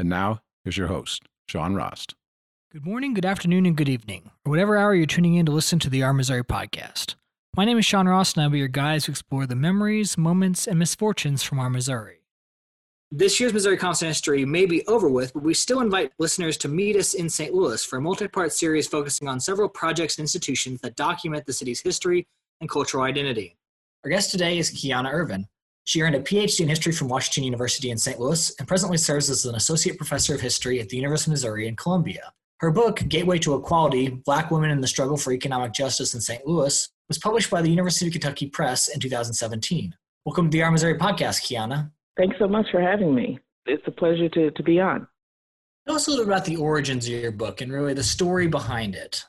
And now, here's your host, Sean Rost. Good morning, good afternoon, and good evening, or whatever hour you're tuning in to listen to the Our Missouri podcast. My name is Sean Rost, and I'll be your guide to explore the memories, moments, and misfortunes from our Missouri. This year's Missouri Conference on History may be over with, but we still invite listeners to meet us in St. Louis for a multi part series focusing on several projects and institutions that document the city's history and cultural identity. Our guest today is Keona Ervin, she earned a PhD in history from Washington University in St. Louis and presently serves as an associate professor of history at the University of Missouri in Columbia. Her book, Gateway to Equality Black Women in the Struggle for Economic Justice in St. Louis, was published by the University of Kentucky Press in 2017. Welcome to the Our Missouri podcast, Keona. Thanks so much for having me. It's a pleasure to, to be on. Tell us a little bit about the origins of your book and really the story behind it.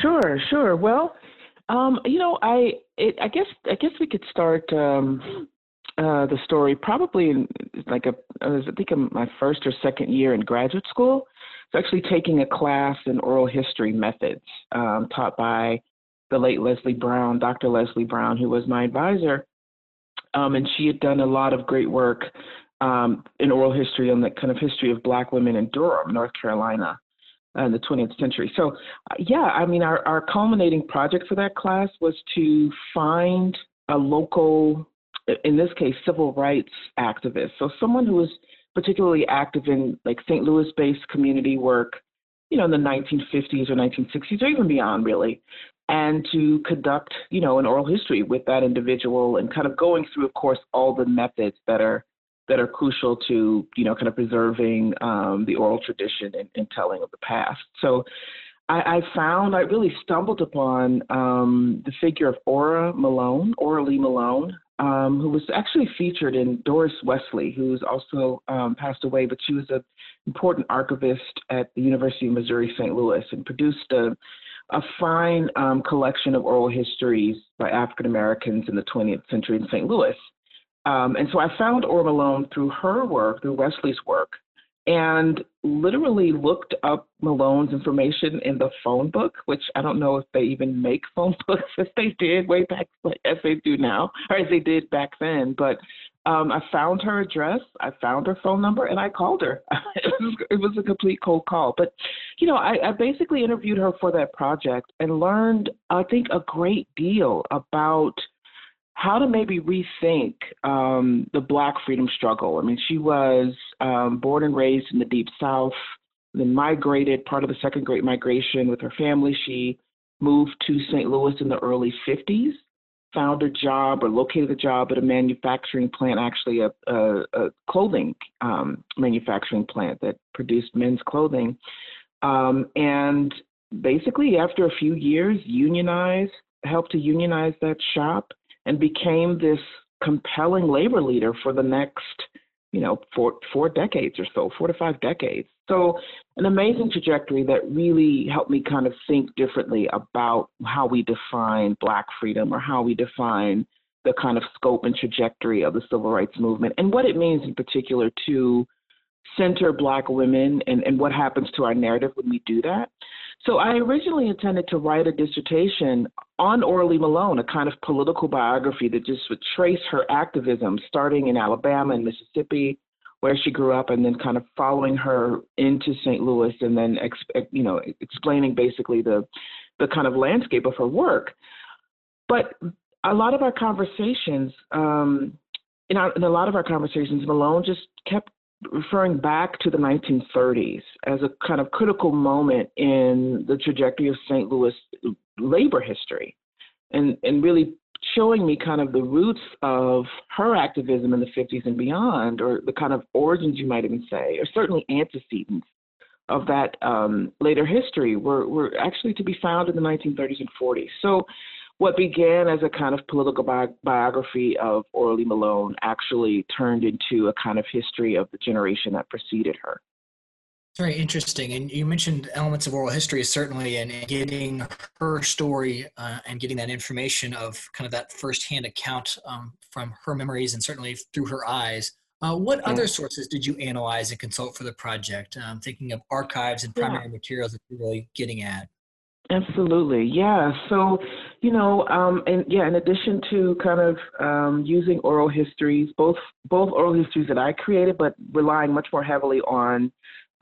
Sure, sure. Well, um, you know, I it, I guess I guess we could start um, uh, the story probably in like a I was I think in my first or second year in graduate school. It's actually taking a class in oral history methods um, taught by the late Leslie Brown, Dr. Leslie Brown, who was my advisor, um, and she had done a lot of great work um, in oral history on the kind of history of Black women in Durham, North Carolina. Uh, in the 20th century. So, uh, yeah, I mean, our, our culminating project for that class was to find a local in this case, civil rights activist. So someone who was particularly active in like St. Louis-based community work, you know, in the 1950s or 1960s or even beyond, really, and to conduct, you know, an oral history with that individual and kind of going through, of course, all the methods that are that are crucial to, you know, kind of preserving um, the oral tradition and, and telling of the past. So. I, I found I really stumbled upon um, the figure of Ora Malone, Ora Lee Malone, um, who was actually featured in Doris Wesley, who's also um, passed away, but she was an important archivist at the University of Missouri St. Louis and produced a, a fine um, collection of oral histories by African Americans in the 20th century in St. Louis. Um, and so I found Malone through her work, through Wesley's work, and literally looked up Malone's information in the phone book, which I don't know if they even make phone books as they did way back, as they do now, or as they did back then. But um, I found her address, I found her phone number, and I called her. it, was, it was a complete cold call. But, you know, I, I basically interviewed her for that project and learned, I think, a great deal about – how to maybe rethink um, the Black freedom struggle. I mean, she was um, born and raised in the Deep South, then migrated, part of the Second Great Migration with her family. She moved to St. Louis in the early 50s, found a job or located a job at a manufacturing plant, actually a, a, a clothing um, manufacturing plant that produced men's clothing. Um, and basically, after a few years, unionized, helped to unionize that shop and became this compelling labor leader for the next, you know, four, four decades or so, four to five decades. So, an amazing trajectory that really helped me kind of think differently about how we define Black freedom or how we define the kind of scope and trajectory of the civil rights movement and what it means in particular to center Black women and, and what happens to our narrative when we do that. So I originally intended to write a dissertation on Lee Malone, a kind of political biography that just would trace her activism, starting in Alabama and Mississippi, where she grew up, and then kind of following her into St. Louis, and then you know explaining basically the the kind of landscape of her work. But a lot of our conversations, um, in, our, in a lot of our conversations, Malone just kept referring back to the 1930s as a kind of critical moment in the trajectory of St. Louis labor history and, and really showing me kind of the roots of her activism in the 50s and beyond, or the kind of origins, you might even say, or certainly antecedents of that um, later history were, were actually to be found in the 1930s and 40s. So what began as a kind of political bi- biography of Ora Lee Malone actually turned into a kind of history of the generation that preceded her. It's Very interesting. And you mentioned elements of oral history, certainly, and getting her story uh, and getting that information of kind of that firsthand account um, from her memories and certainly through her eyes. Uh, what yeah. other sources did you analyze and consult for the project? Um, thinking of archives and primary yeah. materials that you're really getting at. Absolutely, yeah. So, you know, um, and yeah, in addition to kind of um, using oral histories, both both oral histories that I created, but relying much more heavily on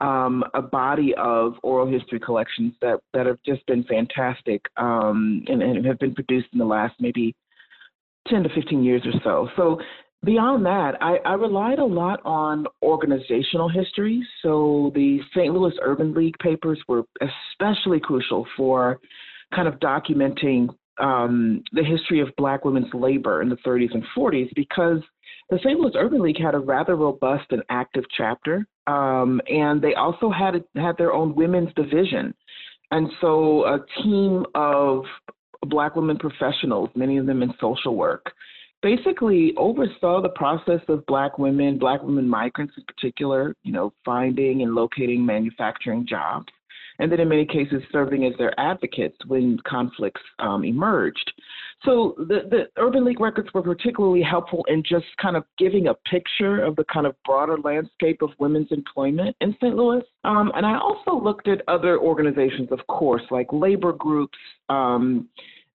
um, a body of oral history collections that that have just been fantastic um, and, and have been produced in the last maybe 10 to 15 years or so. So Beyond that, I, I, relied a lot on organizational history. So the St. Louis Urban League papers were especially crucial for kind of documenting um, the history of Black women's labor in the 30s and 40s because the St. Louis Urban League had a rather robust and active chapter, um, and they also had had their own women's division. And so a team of Black women professionals, many of them in social work, basically oversaw the process of black women, black women migrants in particular, you know, finding and locating manufacturing jobs, and then in many cases serving as their advocates when conflicts um, emerged. So the, the Urban League records were particularly helpful in just kind of giving a picture of the kind of broader landscape of women's employment in St. Louis. Um, and I also looked at other organizations, of course, like labor groups, um,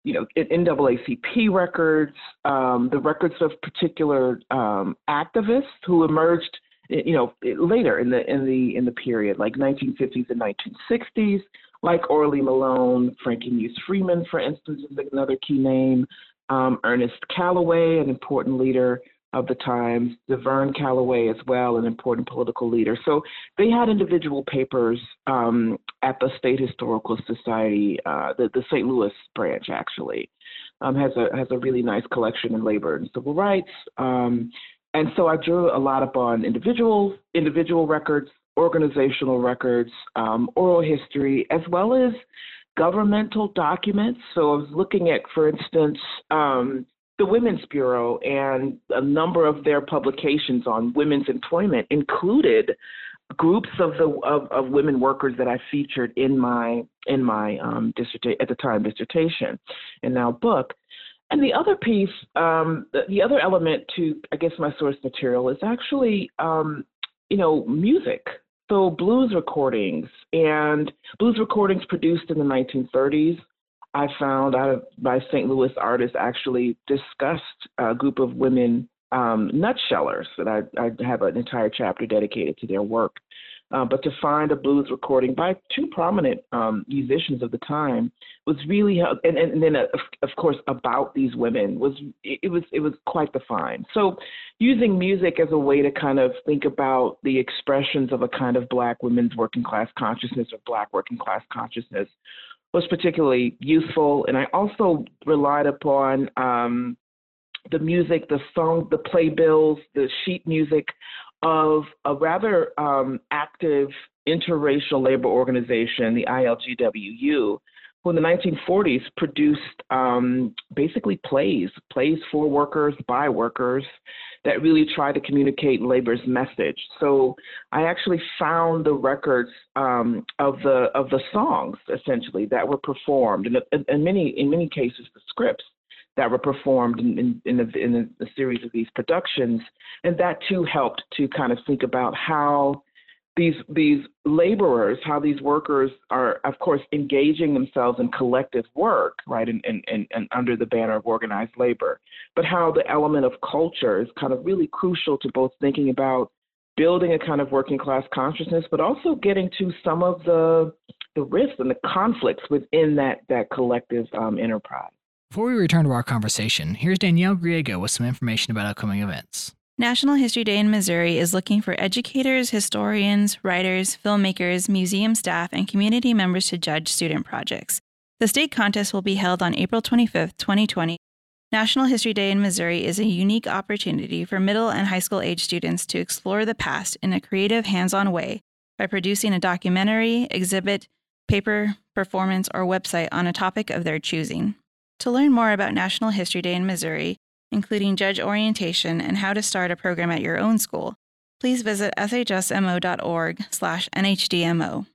you know, NAACP records, um, the records of particular um, activists who emerged, you know, later in the in the in the period, like 1950s and 1960s, like Ora Lee Malone, Frankie Muse Freeman, for instance, is another key name. Um, Ernest Calloway, an important leader of the Times, Vern Calloway as well, an important political leader. So they had individual papers um, at the State Historical Society, uh, the, the St. Louis branch actually, um, has a has a really nice collection in labor and civil rights. Um, and so I drew a lot upon individual individual records, organizational records, um, oral history, as well as governmental documents. So I was looking at, for instance, um, the Women's Bureau and a number of their publications on women's employment included groups of the of, of women workers that I featured in my in my um, dissertation at the time dissertation and now book. And the other piece, um, the, the, other element to I guess my source material is actually um, you know music. So blues recordings and blues recordings produced in the 1930s I found out by St. Louis artists actually discussed a group of women um, nutshellers that I, I have an entire chapter dedicated to their work. Uh, but to find a blues recording by two prominent um, musicians of the time was really, and, and then uh, of course about these women was it was it was quite the find. So, using music as a way to kind of think about the expressions of a kind of Black women's working class consciousness or Black working class consciousness was particularly useful. And I also relied upon um, the music, the song, the playbills, the sheet music of a rather um, active interracial labor organization, the ILGWU, who in the 1940s produced um, basically plays, plays for workers, by workers, that really try to communicate labor's message. So I actually found the records um, of the of the songs essentially that were performed, and in many in many cases the scripts that were performed in, in, in, a, in a series of these productions, and that too helped to kind of think about how these these laborers, how these workers are, of course, engaging themselves in collective work, right, and, and, and, and under the banner of organized labor, but how the element of culture is kind of really crucial to both thinking about building a kind of working class consciousness, but also getting to some of the the risks and the conflicts within that that collective um, enterprise. Before we return to our conversation, here's Danielle Griego with some information about upcoming events. National History Day in Missouri is looking for educators, historians, writers, filmmakers, museum staff, and community members to judge student projects. The state contest will be held on April 25, 2020. National History Day in Missouri is a unique opportunity for middle and high school age students to explore the past in a creative, hands on way by producing a documentary, exhibit, paper, performance, or website on a topic of their choosing. To learn more about National History Day in Missouri, including judge orientation and how to start a program at your own school, please visit shsmo.org/nhdmo.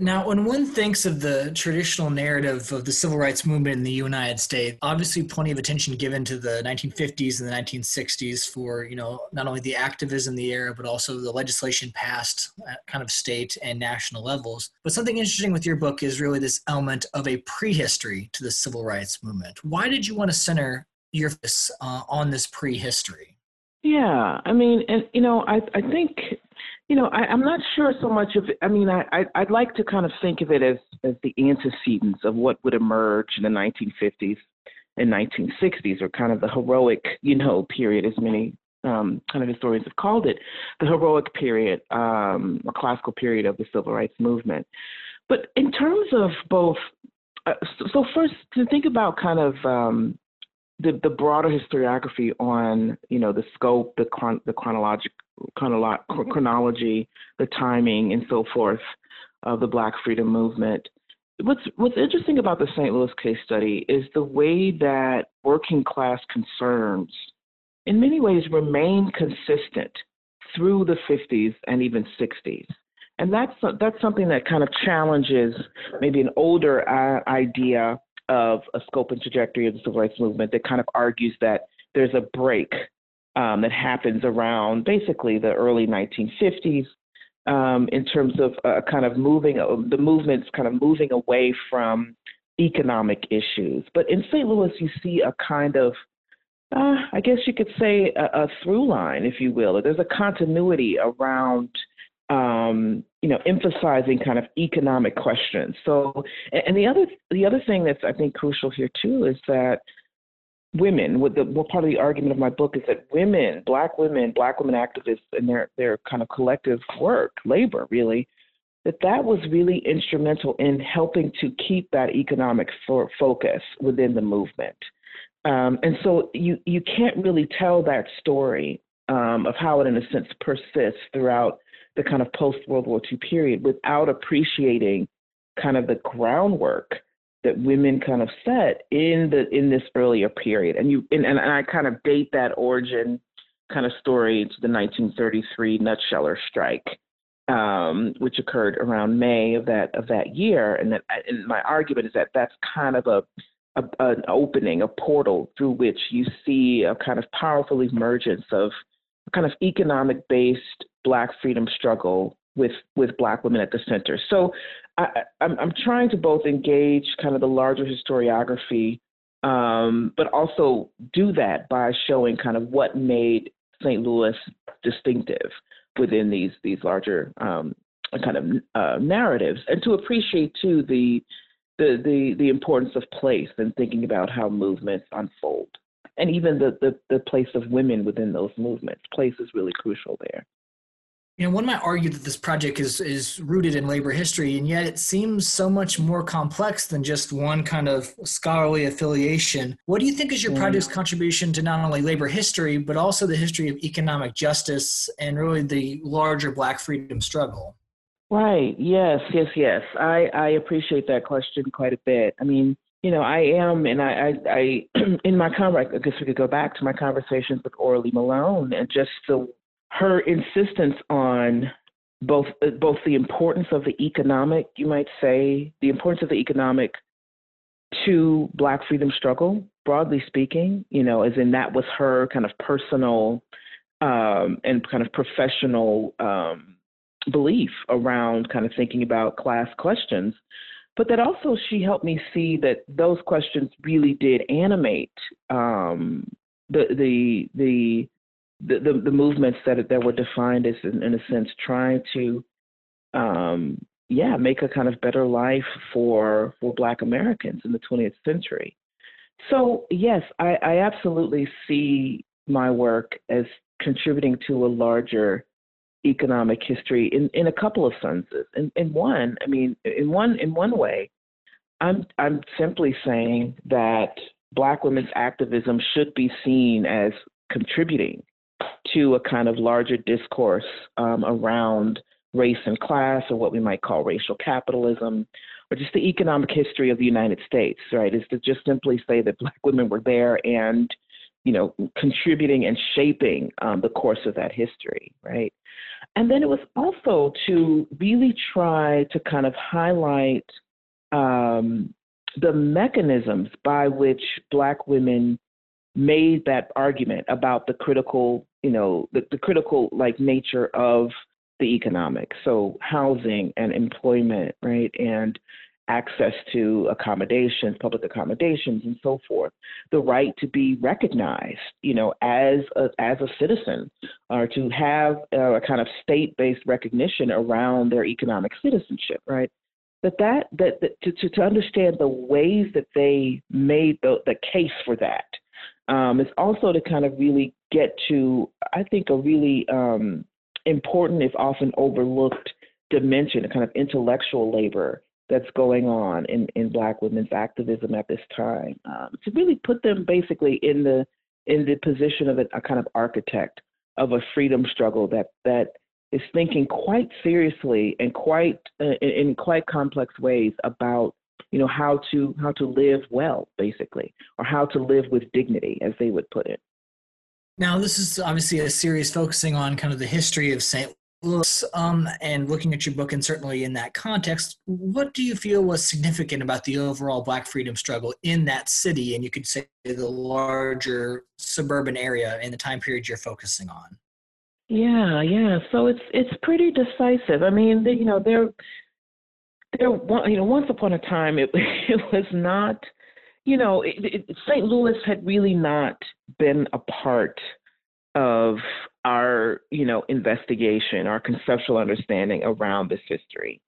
Now, when one thinks of the traditional narrative of the civil rights movement in the United States, obviously plenty of attention given to the 1950s and the 1960s for, you know, not only the activism the era, but also the legislation passed at kind of state and national levels. But something interesting with your book is really this element of a prehistory to the civil rights movement. Why did you want to center your focus uh, on this prehistory? Yeah, I mean, and you know, I I think you know, I, am not sure so much of. I mean, I, I would like to kind of think of it as as the antecedents of what would emerge in the 1950s and 1960s, or kind of the heroic, you know, period, as many um, kind of historians have called it, the heroic period, um, or classical period of the civil rights movement. But in terms of both, uh, so, so, first to think about kind of um, the the broader historiography on you know the scope, the chron- the chronological chronolo- chronology, the timing, and so forth of the Black Freedom Movement. What's what's interesting about the St. Louis case study is the way that working class concerns, in many ways, remain consistent through the 50s and even 60s. And that's that's something that kind of challenges maybe an older uh, idea of a scope and trajectory of the civil rights movement that kind of argues that there's a break um, that happens around basically the early 1950s um, in terms of uh, kind of moving, uh, the movement's kind of moving away from economic issues. But in St. Louis, you see a kind of, uh, I guess you could say, a, a, through line, if you will. There's a continuity around, um, you know, emphasizing kind of economic questions. So, and the other, the other thing that's I think crucial here too is that women with the well, part of the argument of my book is that women black women black women activists and their their kind of collective work labor really that that was really instrumental in helping to keep that economic for, focus within the movement um, and so you you can't really tell that story um, of how it in a sense persists throughout the kind of post world war ii period without appreciating kind of the groundwork that women kind of set in the in this earlier period. And you and, and I kind of date that origin kind of story to the 1933 nutsheller strike um, which occurred around May of that of that year. And that and my argument is that that's kind of a, a an opening a portal through which you see a kind of powerful emergence of kind of economic based black freedom struggle with with black women at the center. So I, am trying to both engage kind of the larger historiography, um, but also do that by showing kind of what made St. Louis distinctive within these these larger um, kind of uh, narratives, and to appreciate too the, the the the importance of place and thinking about how movements unfold, and even the the, the place of women within those movements. Place is really crucial there. You know, one might argue that this project is is rooted in labor history, and yet it seems so much more complex than just one kind of scholarly affiliation. What do you think is your mm. project's contribution to not only labor history, but also the history of economic justice and really the larger Black freedom struggle? Right. Yes. Yes. Yes. I I appreciate that question quite a bit. I mean, you know, I am, and I, I, I in my conversation, I guess we could go back to my conversations with Ora Lee Malone and just the her insistence on both both the importance of the economic, you might say, the importance of the economic to Black freedom struggle, broadly speaking, you know, as in that was her kind of personal um, and kind of professional um, belief around kind of thinking about class questions. But that also she helped me see that those questions really did animate um, the the the the, the, movements that that were defined as in, in a sense trying to um, yeah make a kind of better life for for Black Americans in the 20th century. So yes, I, I absolutely see my work as contributing to a larger economic history in, in a couple of senses. In, in one, I mean, in one in one way, I'm I'm simply saying that Black women's activism should be seen as contributing to a kind of larger discourse um, around race and class, or what we might call racial capitalism, or just the economic history of the United States, right? Is to just simply say that Black women were there and, you know, contributing and shaping um, the course of that history, right? And then it was also to really try to kind of highlight um, the mechanisms by which Black women made that argument about the critical, you know, the, the critical like nature of the economics. So housing and employment, right, and access to accommodations, public accommodations, and so forth. The right to be recognized, you know, as a, as a citizen, or to have a kind of state-based recognition around their economic citizenship, right? That that that, that to, to, to understand the ways that they made the the case for that um, is also to kind of really get to, I think, a really um, important, if often overlooked, dimension, a kind of intellectual labor that's going on in, in Black women's activism at this time. Um, to really put them basically in the in the position of a, a kind of architect of a freedom struggle that that is thinking quite seriously and quite uh, in, in quite complex ways about you know how to how to live well basically or how to live with dignity as they would put it now this is obviously a series focusing on kind of the history of st um, and looking at your book and certainly in that context what do you feel was significant about the overall black freedom struggle in that city and you could say the larger suburban area in the time period you're focusing on yeah yeah so it's it's pretty decisive i mean you know there there, you know, once upon a time, it it was not, you know, it, it, St. Louis had really not been a part of our, you know, investigation, our conceptual understanding around this history.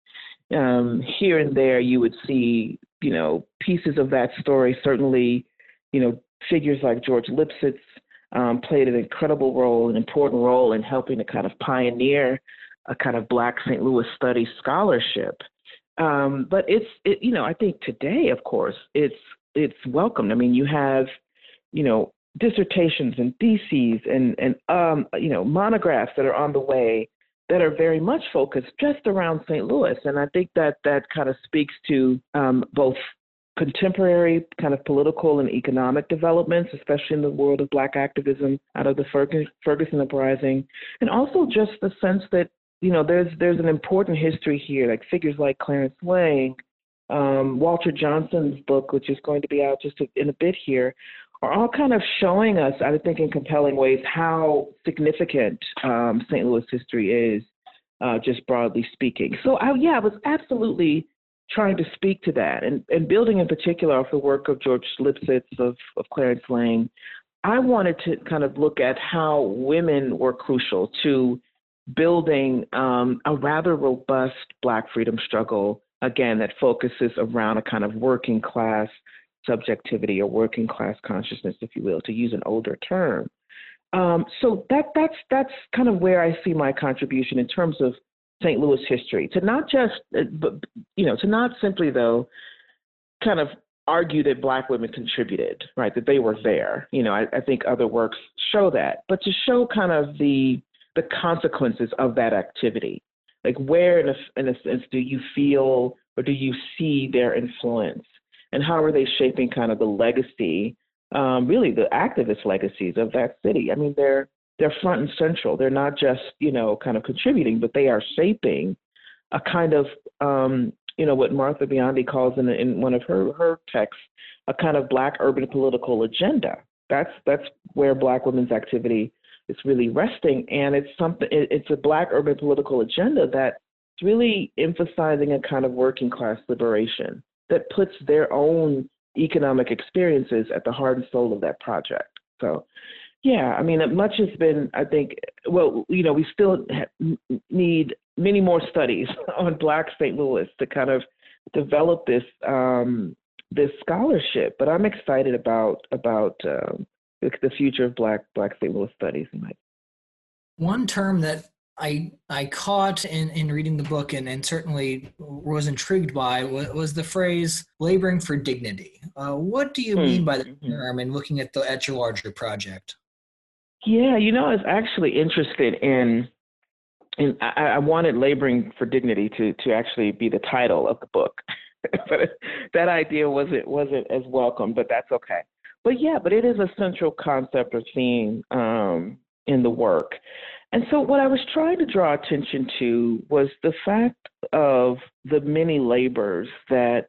Um, here and there, you would see, you know, pieces of that story. Certainly, you know, figures like George Lipsitz um, played an incredible role, an important role in helping to kind of pioneer a kind of Black St. Louis studies scholarship. Um, but it's it, you know I think today, of course, it's it's welcomed. I mean, you have you know dissertations and theses and and um, you know monographs that are on the way that are very much focused just around St. Louis, and I think that that kind of speaks to um, both contemporary kind of political and economic developments, especially in the world of Black activism out of the Ferguson uprising, and also just the sense that you know, there's there's an important history here, like figures like Clarence Lang, um, Walter Johnson's book, which is going to be out just in a bit here, are all kind of showing us, I think, in compelling ways, how significant um, St. Louis history is, uh, just broadly speaking. So, I, yeah, I was absolutely trying to speak to that, and, and building in particular off the work of George Lipsitz, of, of Clarence Lang. I wanted to kind of look at how women were crucial to building um, a rather robust Black freedom struggle, again, that focuses around a kind of working class subjectivity or working class consciousness, if you will, to use an older term. Um, so that that's that's kind of where I see my contribution in terms of St. Louis history. To not just, uh, but you know, to not simply though, kind of argue that Black women contributed, right? That they were there. You know, I, I think other works show that, but to show kind of the the consequences of that activity. Like, where in a, in a sense do you feel or do you see their influence? And how are they shaping kind of the legacy, um, really the activist legacies of that city? I mean, they're they're front and central. They're not just you know kind of contributing, but they are shaping a kind of um, you know what Martha Biondi calls in in one of her her texts a kind of black urban political agenda. That's that's where Black women's activity is really resting, and it's something. It's a Black urban political agenda that's really emphasizing a kind of working class liberation that puts their own economic experiences at the heart and soul of that project. So, yeah, I mean, much has been, I think, well, you know, we still need many more studies on Black St. Louis to kind of develop this um, this scholarship. But I'm excited about about um, the future of Black Black St. Louis studies. One term that I I caught in, in reading the book and, and certainly was intrigued by was, was the phrase laboring for dignity. Uh, what do you mm-hmm. mean by the hmm. term and looking at the at your larger project? Yeah, you know, I was actually interested in and I, I wanted laboring for dignity to to actually be the title of the book, but that idea wasn't wasn't as welcome. But that's okay. But yeah, but it is a central concept or theme um, in the work. And so, what I was trying to draw attention to was the fact of the many labors that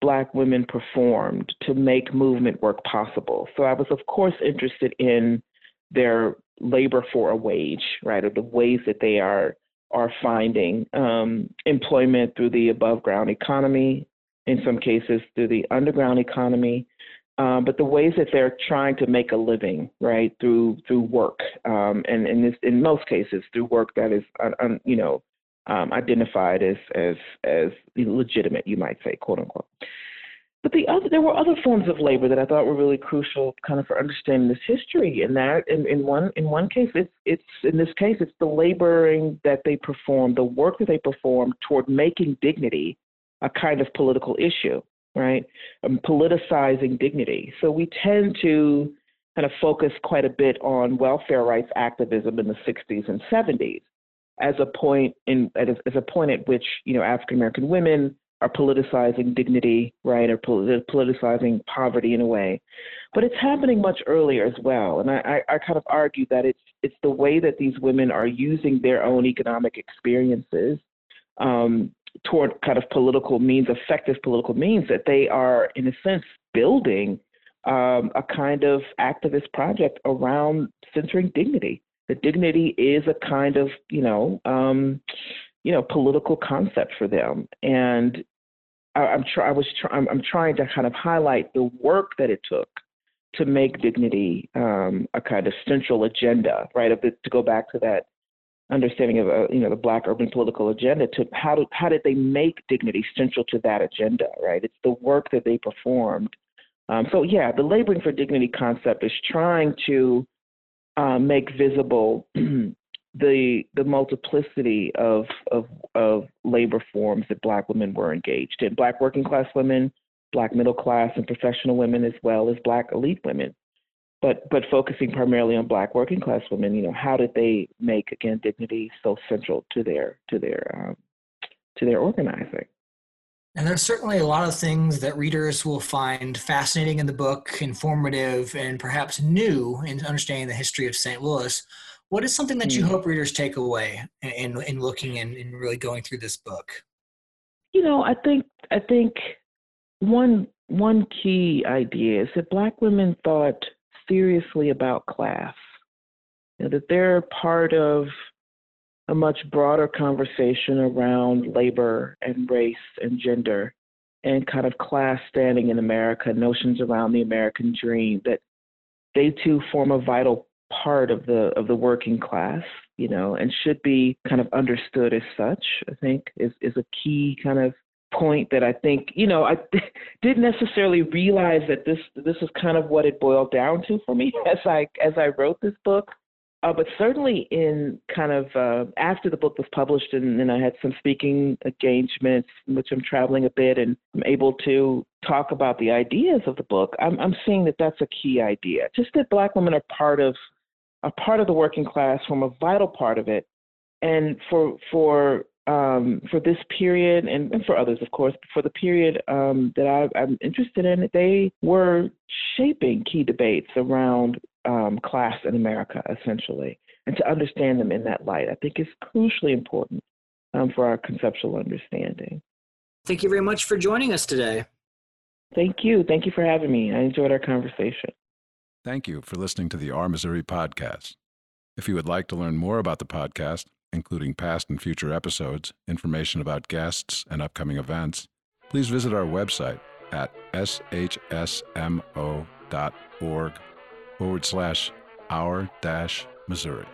Black women performed to make movement work possible. So, I was, of course, interested in their labor for a wage, right, or the ways that they are are finding um, employment through the above ground economy, in some cases through the underground economy, um, but the ways that they're trying to make a living, right, through through work, um, and in this, in most cases, through work that is, un, you know, um, identified as as as legitimate, you might say, quote unquote. But the other, there were other forms of labor that I thought were really crucial, kind of for understanding this history. And that, in, in one in one case, it's it's in this case, it's the laboring that they performed, the work that they performed toward making dignity a kind of political issue right? Um, politicizing dignity. So we tend to kind of focus quite a bit on welfare rights activism in the 60s and 70s as a point in as, as a point at which you know African American women are politicizing dignity, right, or politicizing poverty in a way. But it's happening much earlier as well, and I, I, I kind of argue that it's it's the way that these women are using their own economic experiences um, toward kind of political means, effective political means, that they are, in a sense, building um, a kind of activist project around centering dignity. That dignity is a kind of, you know, um, you know, political concept for them, and I, am try, I was try, I'm, I'm, trying to kind of highlight the work that it took to make dignity um, a kind of central agenda, right? To go back to that understanding of uh, you know the black urban political agenda to how to, how did they make dignity central to that agenda right? It's the work that they performed. Um, so yeah the laboring for dignity concept is trying to uh, make visible the the multiplicity of, of of labor forms that black women were engaged in. Black working class women black middle class and professional women as well as black elite women but but focusing primarily on black working class women you know how did they make again dignity so central to their to their um, to their organizing? And there's certainly a lot of things that readers will find fascinating in the book informative and perhaps new in understanding the history of st louis. What is something that you mm. hope readers take away in, in looking and in really going through this book? You know i think i think one one key idea is that black women thought seriously about class, you know, that they're part of a much broader conversation around labor and race and gender and kind of class standing in America, notions around the American dream, that they too form a vital part of the of the working class, you know, and should be kind of understood as such, I think is, is a key kind of point that I think, you know, I didn't necessarily realize that this this is kind of what it boiled down to for me as I as I wrote this book. Uh, but certainly in kind of uh, after the book was published and, and I had some speaking engagements in which I'm traveling a bit and I'm able to talk about the ideas of the book, I'm, I'm seeing that that's a key idea. Just that Black women are part of a part of the working class, from a vital part of it, and for for um, for this period and, and, for others, of course, for the period um, that I, am interested in, they were shaping key debates around um, class in America, essentially. And to understand them in that light, I think is crucially important um, for our conceptual understanding. Thank you very much for joining us today. Thank you. Thank you for having me. I enjoyed our conversation. Thank you for listening to the Our Missouri podcast. If you would like to learn more about the podcast, including past and future episodes, information about guests, and upcoming events, please visit our website at shsmo.org forward slash our dash Missouri.